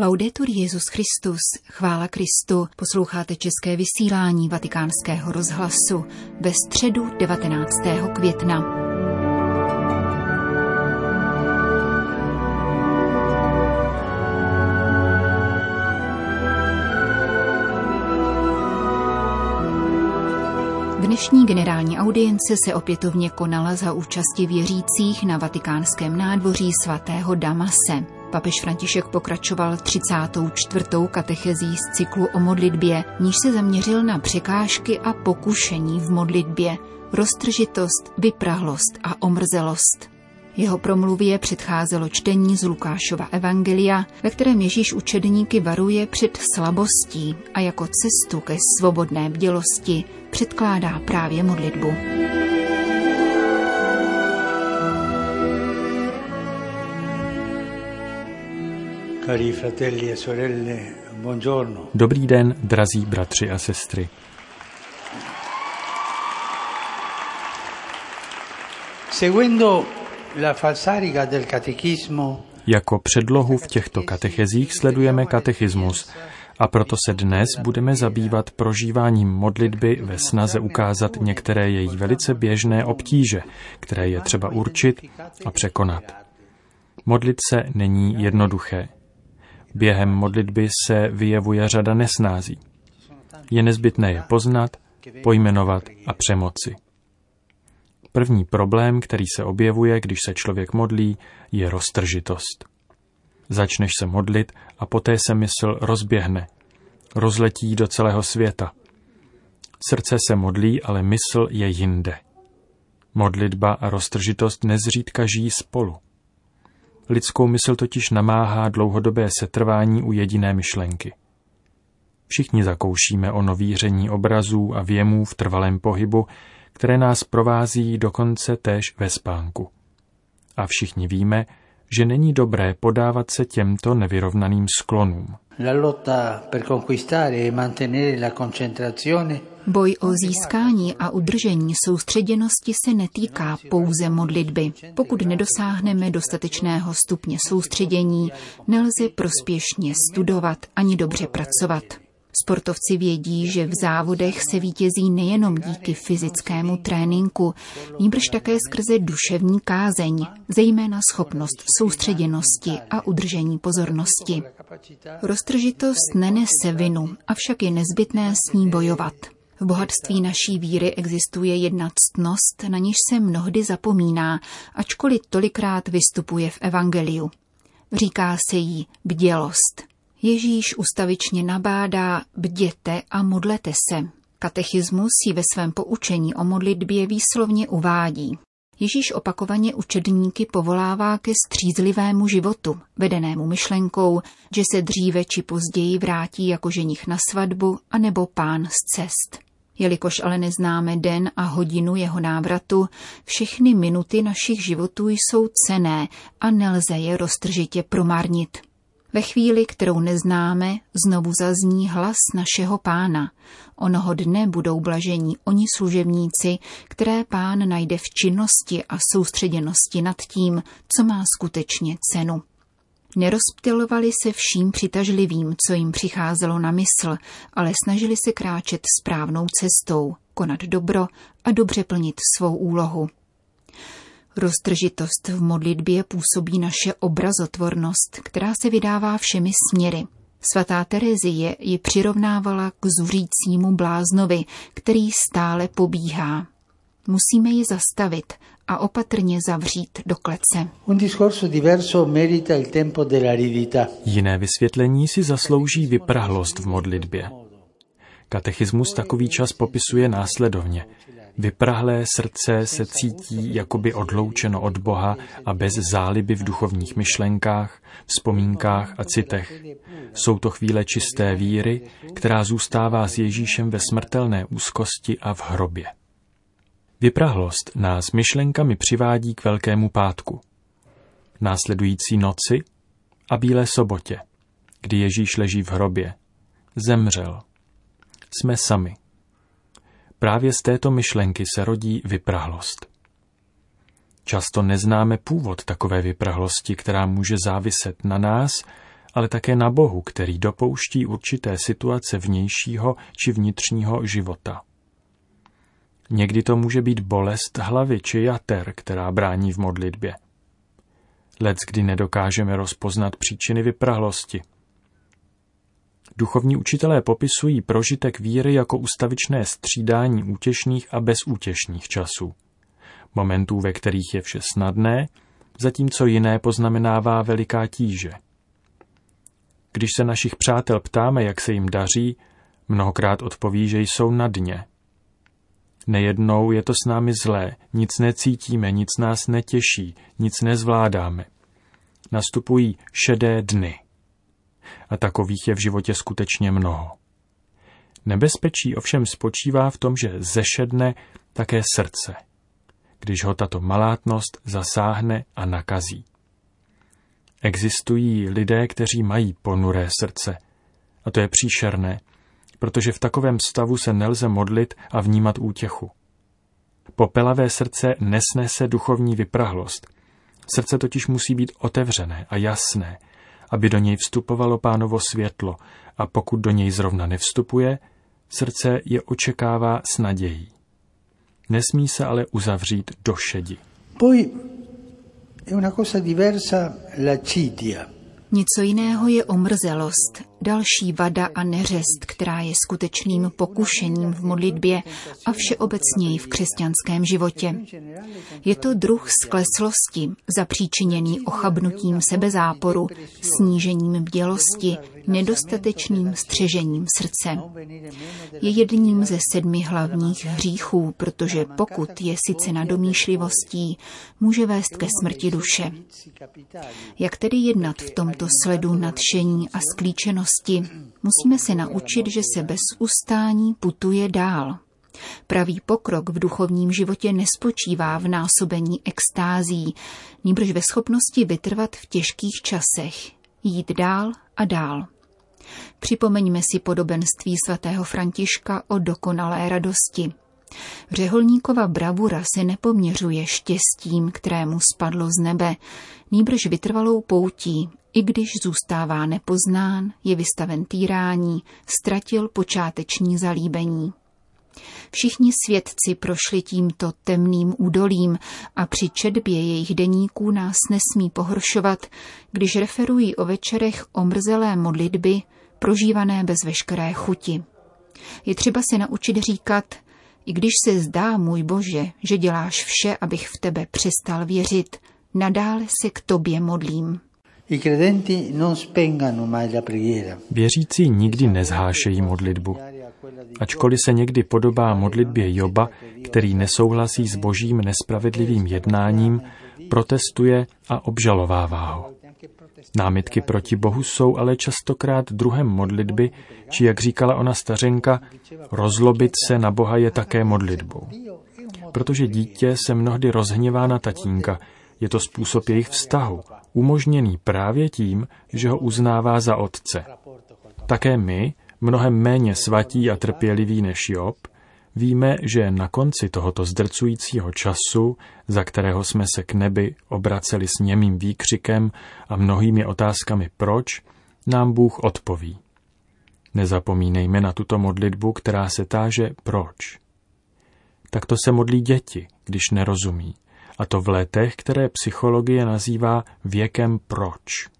Laudetur Jezus Christus, chvála Kristu, posloucháte české vysílání Vatikánského rozhlasu ve středu 19. května. Dnešní generální audience se opětovně konala za účasti věřících na vatikánském nádvoří svatého Damase. Papež František pokračoval 34. katechezí z cyklu o modlitbě, níž se zaměřil na překážky a pokušení v modlitbě, roztržitost, vyprahlost a omrzelost. Jeho promluvě předcházelo čtení z Lukášova evangelia, ve kterém Ježíš učedníky varuje před slabostí a jako cestu ke svobodné bdělosti předkládá právě modlitbu. E Dobrý den, drazí bratři a sestry. Seguendo jako předlohu v těchto katechezích sledujeme katechismus a proto se dnes budeme zabývat prožíváním modlitby ve snaze ukázat některé její velice běžné obtíže, které je třeba určit a překonat. Modlit se není jednoduché. Během modlitby se vyjevuje řada nesnází. Je nezbytné je poznat, pojmenovat a přemoci. První problém, který se objevuje, když se člověk modlí, je roztržitost. Začneš se modlit a poté se mysl rozběhne. Rozletí do celého světa. Srdce se modlí, ale mysl je jinde. Modlitba a roztržitost nezřídka žijí spolu. Lidskou mysl totiž namáhá dlouhodobé setrvání u jediné myšlenky. Všichni zakoušíme o novíření obrazů a věmů v trvalém pohybu, které nás provází dokonce též ve spánku. A všichni víme, že není dobré podávat se těmto nevyrovnaným sklonům. E Boj o získání a udržení soustředěnosti se netýká pouze modlitby. Pokud nedosáhneme dostatečného stupně soustředění, nelze prospěšně studovat ani dobře pracovat. Sportovci vědí, že v závodech se vítězí nejenom díky fyzickému tréninku, níbrž také skrze duševní kázeň, zejména schopnost soustředěnosti a udržení pozornosti. Roztržitost nenese vinu, avšak je nezbytné s ní bojovat. V bohatství naší víry existuje jedna ctnost, na níž se mnohdy zapomíná, ačkoliv tolikrát vystupuje v Evangeliu. Říká se jí bdělost. Ježíš ustavičně nabádá bděte a modlete se. Katechismus si ve svém poučení o modlitbě výslovně uvádí. Ježíš opakovaně učedníky povolává ke střízlivému životu, vedenému myšlenkou, že se dříve či později vrátí jako ženich na svatbu anebo pán z cest. Jelikož ale neznáme den a hodinu jeho návratu, všechny minuty našich životů jsou cené a nelze je roztržitě promarnit. Ve chvíli, kterou neznáme, znovu zazní hlas našeho pána. Onoho dne budou blažení oni služebníci, které pán najde v činnosti a soustředěnosti nad tím, co má skutečně cenu. Nerozptilovali se vším přitažlivým, co jim přicházelo na mysl, ale snažili se kráčet správnou cestou, konat dobro a dobře plnit svou úlohu. Roztržitost v modlitbě působí naše obrazotvornost, která se vydává všemi směry. Svatá Terezie ji přirovnávala k zuřícímu bláznovi, který stále pobíhá. Musíme ji zastavit a opatrně zavřít do klece. Jiné vysvětlení si zaslouží vyprahlost v modlitbě. Katechismus takový čas popisuje následovně. Vyprahlé srdce se cítí jakoby odloučeno od Boha a bez záliby v duchovních myšlenkách, vzpomínkách a citech. Jsou to chvíle čisté víry, která zůstává s Ježíšem ve smrtelné úzkosti a v hrobě. Vyprahlost nás myšlenkami přivádí k Velkému pátku. Následující noci a Bílé sobotě, kdy Ježíš leží v hrobě. Zemřel. Jsme sami. Právě z této myšlenky se rodí vyprahlost. Často neznáme původ takové vyprahlosti, která může záviset na nás ale také na Bohu, který dopouští určité situace vnějšího či vnitřního života. Někdy to může být bolest hlavy či jater, která brání v modlitbě. Lec, kdy nedokážeme rozpoznat příčiny vyprahlosti. Duchovní učitelé popisují prožitek víry jako ustavičné střídání útěšných a bezútěšných časů. Momentů, ve kterých je vše snadné, zatímco jiné poznamenává veliká tíže. Když se našich přátel ptáme, jak se jim daří, mnohokrát odpoví, že jsou na dně. Nejednou je to s námi zlé, nic necítíme, nic nás netěší, nic nezvládáme. Nastupují šedé dny. A takových je v životě skutečně mnoho. Nebezpečí ovšem spočívá v tom, že zešedne také srdce, když ho tato malátnost zasáhne a nakazí. Existují lidé, kteří mají ponuré srdce. A to je příšerné, protože v takovém stavu se nelze modlit a vnímat útěchu. Popelavé srdce nesnese duchovní vyprahlost. Srdce totiž musí být otevřené a jasné, aby do něj vstupovalo pánovo světlo a pokud do něj zrovna nevstupuje, srdce je očekává s nadějí. Nesmí se ale uzavřít do šedi. Poi una cosa diversa l'acidia. Něco jiného je omrzelost, další vada a neřest, která je skutečným pokušením v modlitbě a všeobecněji v křesťanském životě. Je to druh skleslosti, zapříčiněný ochabnutím sebezáporu, snížením bdělosti, nedostatečným střežením srdce. Je jedním ze sedmi hlavních hříchů, protože pokud je sice na domýšlivostí, může vést ke smrti duše. Jak tedy jednat v tomto sledu nadšení a sklíčenosti? Musíme se naučit, že se bez ustání putuje dál. Pravý pokrok v duchovním životě nespočívá v násobení extází, nýbrž ve schopnosti vytrvat v těžkých časech, jít dál a dál. Připomeňme si podobenství svatého Františka o dokonalé radosti. Řeholníkova bravura se nepoměřuje štěstím, kterému spadlo z nebe, nýbrž vytrvalou poutí, i když zůstává nepoznán, je vystaven týrání, ztratil počáteční zalíbení. Všichni svědci prošli tímto temným údolím a při četbě jejich deníků nás nesmí pohoršovat, když referují o večerech omrzelé modlitby, prožívané bez veškeré chuti. Je třeba se naučit říkat, i když se zdá, můj Bože, že děláš vše, abych v tebe přestal věřit, nadále se k tobě modlím. Věřící nikdy nezhášejí modlitbu. Ačkoliv se někdy podobá modlitbě Joba, který nesouhlasí s božím nespravedlivým jednáním, protestuje a obžalovává ho. Námitky proti Bohu jsou ale častokrát druhem modlitby, či jak říkala ona stařenka, rozlobit se na Boha je také modlitbou. Protože dítě se mnohdy rozhněvá na tatínka, je to způsob jejich vztahu, umožněný právě tím, že ho uznává za otce. Také my, mnohem méně svatí a trpěliví než Job, víme, že na konci tohoto zdrcujícího času, za kterého jsme se k nebi obraceli s němým výkřikem a mnohými otázkami proč, nám Bůh odpoví. Nezapomínejme na tuto modlitbu, která se táže proč. Takto se modlí děti, když nerozumí, a to v letech, které psychologie nazývá věkem proč.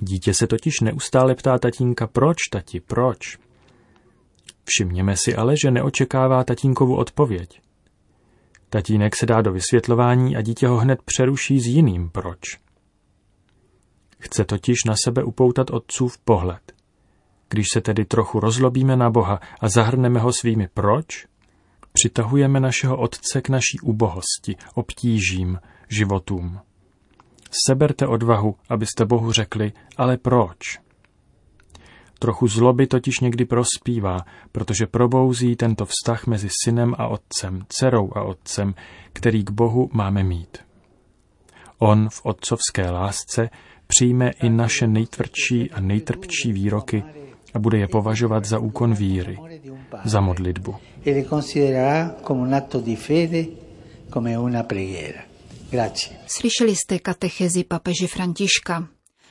Dítě se totiž neustále ptá tatínka, proč, tati, proč? Všimněme si ale, že neočekává tatínkovu odpověď. Tatínek se dá do vysvětlování a dítě ho hned přeruší s jiným proč. Chce totiž na sebe upoutat otcův pohled. Když se tedy trochu rozlobíme na Boha a zahrneme ho svými proč, přitahujeme našeho otce k naší ubohosti, obtížím, životům. Seberte odvahu, abyste Bohu řekli, ale proč? Trochu zloby totiž někdy prospívá, protože probouzí tento vztah mezi synem a otcem, dcerou a otcem, který k Bohu máme mít. On v otcovské lásce přijme i naše nejtvrdší a nejtrpčí výroky a bude je považovat za úkon víry, za modlitbu. E Slyšeli jste katechezi papeže Františka.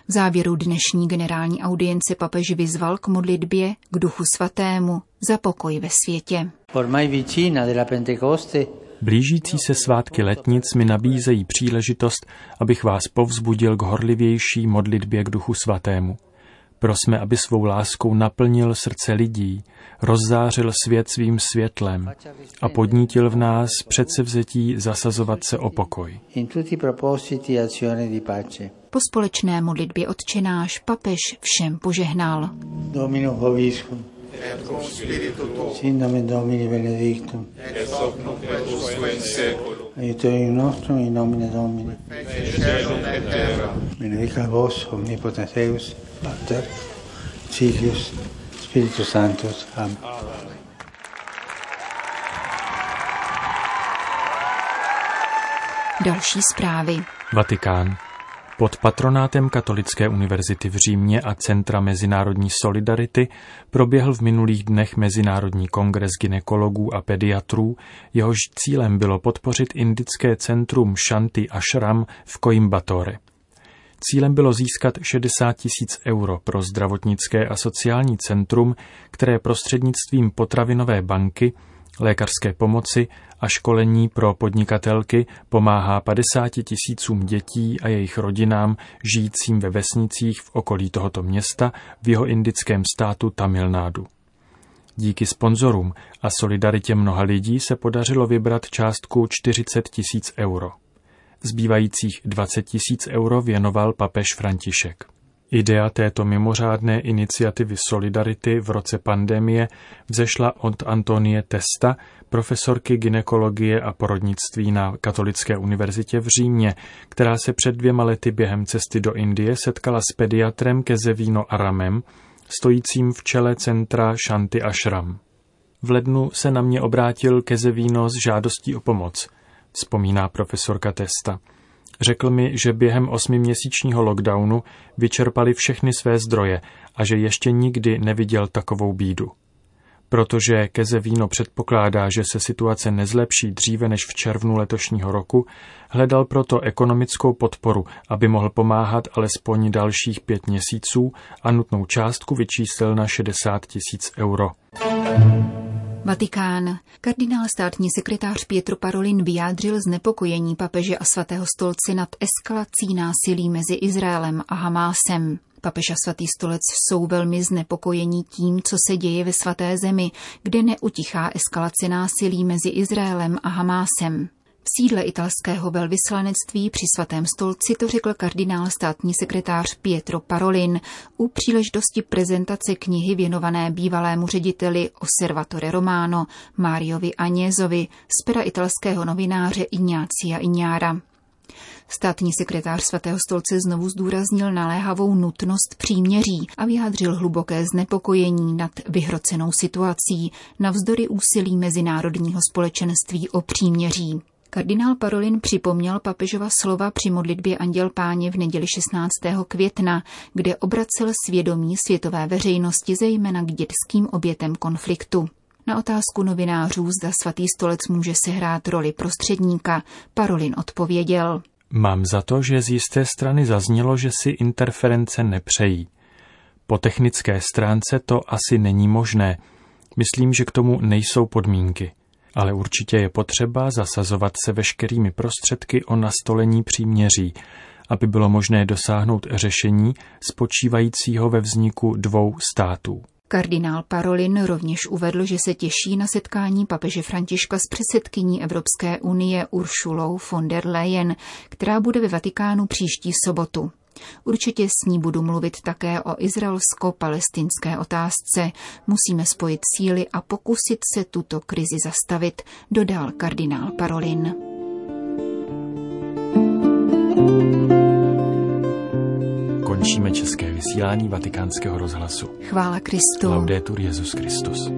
V závěru dnešní generální audience papež vyzval k modlitbě k duchu svatému za pokoj ve světě. Blížící se svátky letnic mi nabízejí příležitost, abych vás povzbudil k horlivější modlitbě k Duchu Svatému. Prosme, aby svou láskou naplnil srdce lidí, rozzářil svět svým světlem a podnítil v nás předsevzetí zasazovat se o pokoj. Po společné modlitbě odčenáš papež všem požehnal. Domino Hoviscum. Sin nomen Domini benedictum. Et hoc nunc et usque in seculum. Aiutorium nostrum in nomine Domini. Fece celum et terra. Benedica vos omnipotens Deus, Pater, Filius, Spiritus Sanctus. Amen. Další zprávy. Vatikán. Pod patronátem Katolické univerzity v Římě a Centra mezinárodní solidarity proběhl v minulých dnech Mezinárodní kongres ginekologů a pediatrů, jehož cílem bylo podpořit indické centrum Shanti Ashram v Coimbatore. Cílem bylo získat 60 tisíc euro pro zdravotnické a sociální centrum, které prostřednictvím potravinové banky lékařské pomoci a školení pro podnikatelky pomáhá 50 tisícům dětí a jejich rodinám žijícím ve vesnicích v okolí tohoto města v jeho indickém státu Tamil Nadu. Díky sponzorům a solidaritě mnoha lidí se podařilo vybrat částku 40 tisíc euro. Zbývajících 20 tisíc euro věnoval papež František. Idea této mimořádné iniciativy Solidarity v roce pandemie vzešla od Antonie Testa, profesorky ginekologie a porodnictví na Katolické univerzitě v Římě, která se před dvěma lety během cesty do Indie setkala s pediatrem Kezevíno Aramem, stojícím v čele centra Shanti Ashram. V lednu se na mě obrátil Kezevíno s žádostí o pomoc, vzpomíná profesorka Testa. Řekl mi, že během osmiměsíčního lockdownu vyčerpali všechny své zdroje a že ještě nikdy neviděl takovou bídu. Protože Keze Víno předpokládá, že se situace nezlepší dříve než v červnu letošního roku, hledal proto ekonomickou podporu, aby mohl pomáhat alespoň dalších pět měsíců a nutnou částku vyčíslil na 60 tisíc euro. Vatikán. Kardinál státní sekretář Pietro Parolin vyjádřil znepokojení papeže a svatého stolce nad eskalací násilí mezi Izraelem a Hamásem. Papež a svatý stolec jsou velmi znepokojení tím, co se děje ve svaté zemi, kde neutichá eskalace násilí mezi Izraelem a Hamásem. V sídle italského velvyslanectví při svatém stolci to řekl kardinál státní sekretář Pietro Parolin u příležitosti prezentace knihy věnované bývalému řediteli Osservatore Romano Máriovi Anězovi z pera italského novináře Ignácia Iňára. Státní sekretář svatého stolce znovu zdůraznil naléhavou nutnost příměří a vyjádřil hluboké znepokojení nad vyhrocenou situací navzdory úsilí mezinárodního společenství o příměří. Kardinál Parolin připomněl papežova slova při modlitbě Anděl Páně v neděli 16. května, kde obracel svědomí světové veřejnosti zejména k dětským obětem konfliktu. Na otázku novinářů, zda svatý stolec může sehrát roli prostředníka, Parolin odpověděl. Mám za to, že z jisté strany zaznělo, že si interference nepřejí. Po technické stránce to asi není možné. Myslím, že k tomu nejsou podmínky ale určitě je potřeba zasazovat se veškerými prostředky o nastolení příměří, aby bylo možné dosáhnout řešení spočívajícího ve vzniku dvou států. Kardinál Parolin rovněž uvedl, že se těší na setkání papeže Františka s předsedkyní Evropské unie Uršulou von der Leyen, která bude ve Vatikánu příští sobotu. Určitě s ní budu mluvit také o izraelsko-palestinské otázce. Musíme spojit síly a pokusit se tuto krizi zastavit, dodal kardinál Parolin. Končíme české vysílání vatikánského rozhlasu. Chvála Kristu. Laudetur Jezus Christus.